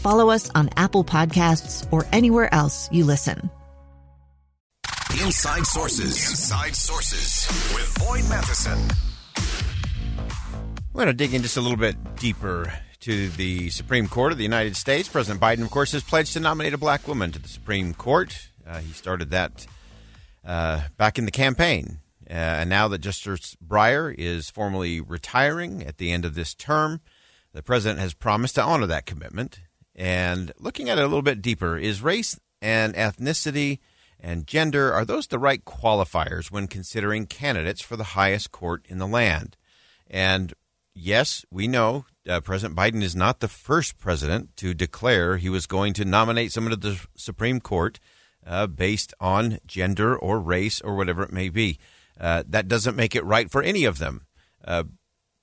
follow us on Apple Podcasts, or anywhere else you listen. Inside Sources. Inside Sources with Boyd Matheson. We're going to dig in just a little bit deeper to the Supreme Court of the United States. President Biden, of course, has pledged to nominate a black woman to the Supreme Court. Uh, he started that uh, back in the campaign. Uh, and now that Justice Breyer is formally retiring at the end of this term, the president has promised to honor that commitment. And looking at it a little bit deeper, is race and ethnicity and gender are those the right qualifiers when considering candidates for the highest court in the land? And yes, we know uh, President Biden is not the first president to declare he was going to nominate someone to the Supreme Court uh, based on gender or race or whatever it may be. Uh, that doesn't make it right for any of them. Uh,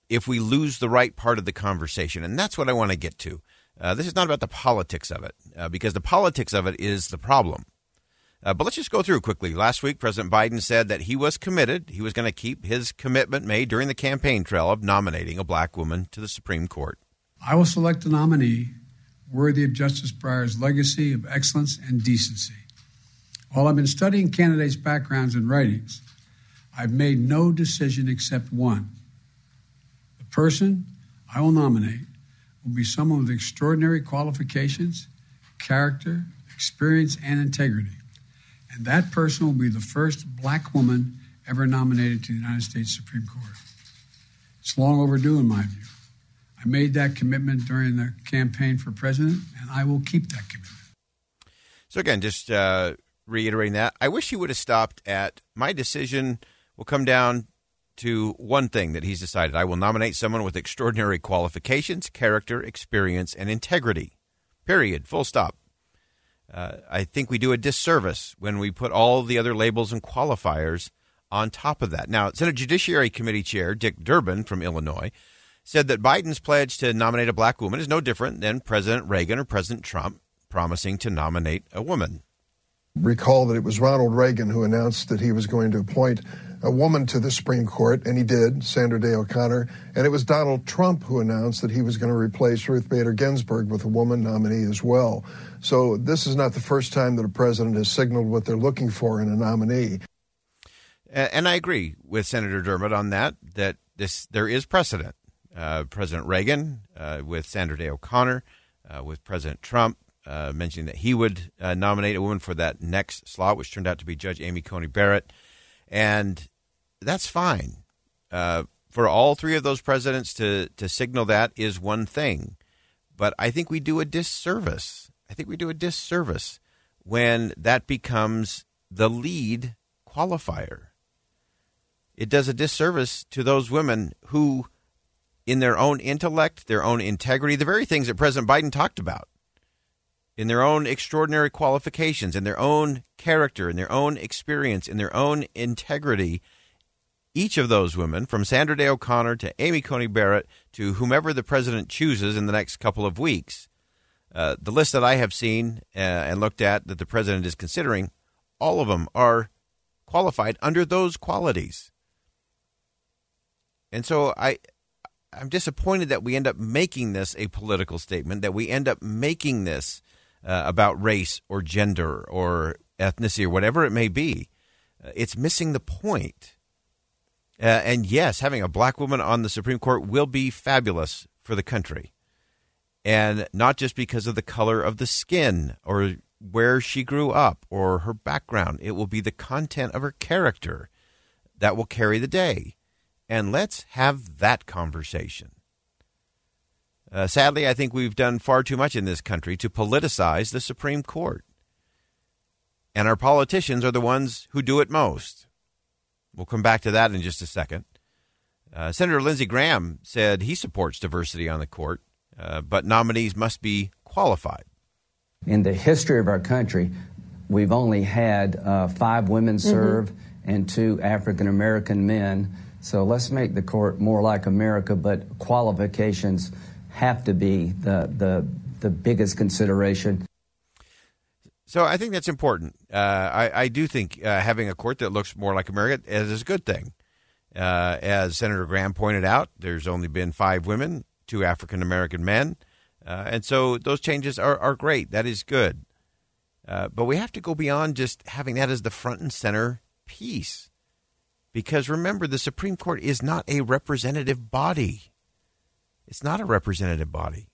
if we lose the right part of the conversation, and that's what I want to get to. Uh, this is not about the politics of it, uh, because the politics of it is the problem. Uh, but let's just go through quickly. Last week, President Biden said that he was committed. He was going to keep his commitment made during the campaign trail of nominating a black woman to the Supreme Court. I will select a nominee worthy of Justice Breyer's legacy of excellence and decency. While I've been studying candidates' backgrounds and writings, I've made no decision except one. The person I will nominate will be someone with extraordinary qualifications, character, experience, and integrity and that person will be the first black woman ever nominated to the United States Supreme Court. It's long overdue, in my view. I made that commitment during the campaign for president, and I will keep that commitment. So, again, just uh, reiterating that, I wish he would have stopped at my decision will come down to one thing that he's decided. I will nominate someone with extraordinary qualifications, character, experience, and integrity. Period. Full stop. Uh, I think we do a disservice when we put all the other labels and qualifiers on top of that. Now, Senate Judiciary Committee Chair Dick Durbin from Illinois said that Biden's pledge to nominate a black woman is no different than President Reagan or President Trump promising to nominate a woman. Recall that it was Ronald Reagan who announced that he was going to appoint a woman to the Supreme Court, and he did, Sandra Day O'Connor. And it was Donald Trump who announced that he was going to replace Ruth Bader Ginsburg with a woman nominee as well. So this is not the first time that a president has signaled what they're looking for in a nominee. And I agree with Senator Durbin on that. That this there is precedent. Uh, President Reagan uh, with Sandra Day O'Connor, uh, with President Trump uh, mentioning that he would uh, nominate a woman for that next slot, which turned out to be Judge Amy Coney Barrett. And that's fine. Uh, for all three of those presidents to, to signal that is one thing. But I think we do a disservice. I think we do a disservice when that becomes the lead qualifier. It does a disservice to those women who, in their own intellect, their own integrity, the very things that President Biden talked about, in their own extraordinary qualifications, in their own character, in their own experience, in their own integrity, each of those women, from Sandra Day O'Connor to Amy Coney Barrett to whomever the president chooses in the next couple of weeks, uh, the list that I have seen uh, and looked at that the president is considering, all of them are qualified under those qualities. And so I, I'm disappointed that we end up making this a political statement, that we end up making this uh, about race or gender or ethnicity or whatever it may be. Uh, it's missing the point. Uh, and yes, having a black woman on the Supreme Court will be fabulous for the country. And not just because of the color of the skin or where she grew up or her background. It will be the content of her character that will carry the day. And let's have that conversation. Uh, sadly, I think we've done far too much in this country to politicize the Supreme Court. And our politicians are the ones who do it most. We'll come back to that in just a second. Uh, Senator Lindsey Graham said he supports diversity on the court, uh, but nominees must be qualified. In the history of our country, we've only had uh, five women mm-hmm. serve mm-hmm. and two African American men. So let's make the court more like America, but qualifications have to be the, the, the biggest consideration. So I think that's important. Uh, I, I, do think uh, having a court that looks more like America is a good thing. Uh, as Senator Graham pointed out, there's only been five women, two African American men. Uh, and so those changes are, are great. That is good. Uh, but we have to go beyond just having that as the front and center piece. Because remember, the Supreme Court is not a representative body. It's not a representative body.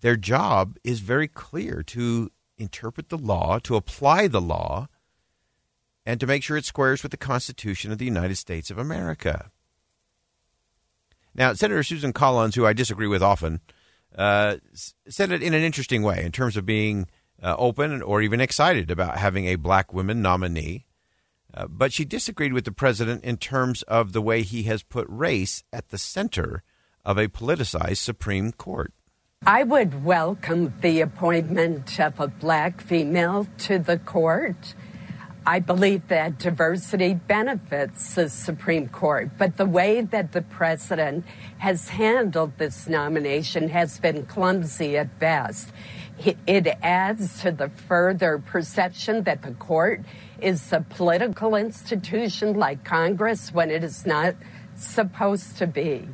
Their job is very clear to interpret the law, to apply the law, and to make sure it squares with the Constitution of the United States of America. Now, Senator Susan Collins, who I disagree with often, uh, said it in an interesting way in terms of being uh, open or even excited about having a black woman nominee. Uh, but she disagreed with the president in terms of the way he has put race at the center of a politicized Supreme Court. I would welcome the appointment of a black female to the court. I believe that diversity benefits the Supreme Court, but the way that the president has handled this nomination has been clumsy at best. It adds to the further perception that the court is a political institution like Congress when it is not supposed to be.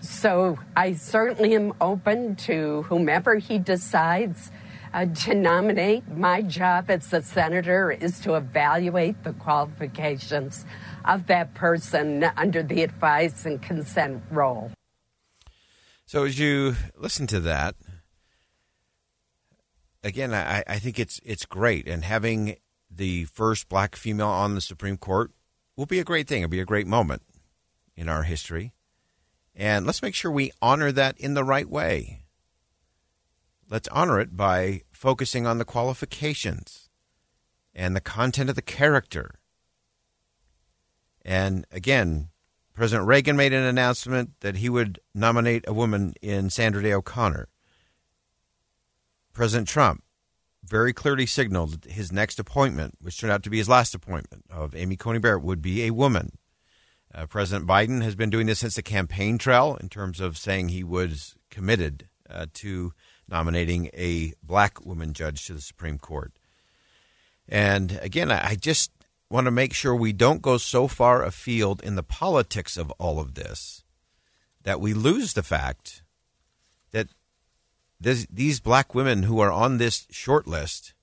So I certainly am open to whomever he decides uh, to nominate. My job as a senator is to evaluate the qualifications of that person under the advice and consent role. So, as you listen to that, again, I, I think it's it's great, and having the first black female on the Supreme Court will be a great thing. It'll be a great moment in our history, and let's make sure we honor that in the right way. Let's honor it by focusing on the qualifications and the content of the character. And again, President Reagan made an announcement that he would nominate a woman in Sandra Day O'Connor. President Trump very clearly signaled his next appointment, which turned out to be his last appointment of Amy Coney Barrett, would be a woman. Uh, President Biden has been doing this since the campaign trail in terms of saying he was committed uh, to nominating a black woman judge to the Supreme Court. And again, I just want to make sure we don't go so far afield in the politics of all of this that we lose the fact that this, these black women who are on this short list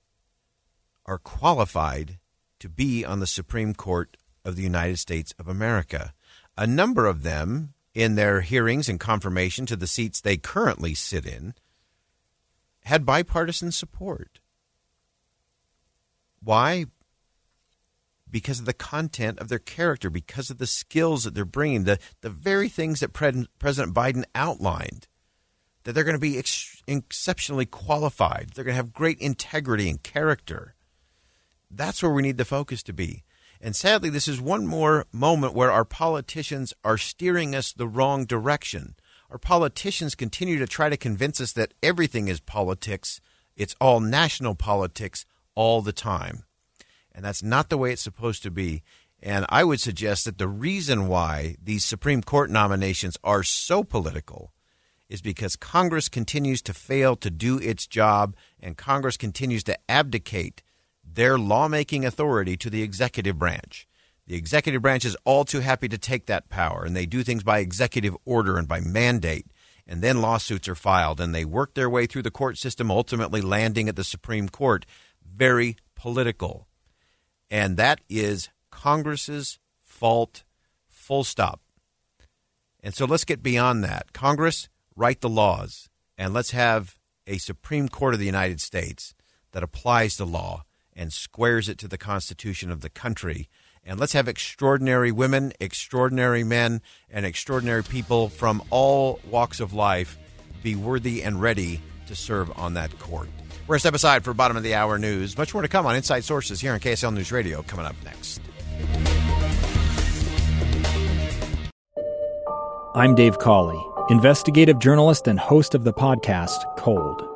are qualified to be on the Supreme Court of the United States of America. A number of them, in their hearings and confirmation to the seats they currently sit in, had bipartisan support. Why? Because of the content of their character, because of the skills that they're bringing, the, the very things that Pre- President Biden outlined, that they're going to be ex- exceptionally qualified, they're going to have great integrity and character. That's where we need the focus to be. And sadly, this is one more moment where our politicians are steering us the wrong direction our politicians continue to try to convince us that everything is politics. It's all national politics all the time. And that's not the way it's supposed to be. And I would suggest that the reason why these Supreme Court nominations are so political is because Congress continues to fail to do its job and Congress continues to abdicate their lawmaking authority to the executive branch. The executive branch is all too happy to take that power, and they do things by executive order and by mandate. And then lawsuits are filed, and they work their way through the court system, ultimately landing at the Supreme Court. Very political. And that is Congress's fault, full stop. And so let's get beyond that. Congress, write the laws, and let's have a Supreme Court of the United States that applies the law and squares it to the Constitution of the country. And let's have extraordinary women, extraordinary men, and extraordinary people from all walks of life be worthy and ready to serve on that court. We're going to step aside for bottom of the hour news. Much more to come on Inside Sources here on KSL News Radio coming up next. I'm Dave Cawley, investigative journalist and host of the podcast Cold.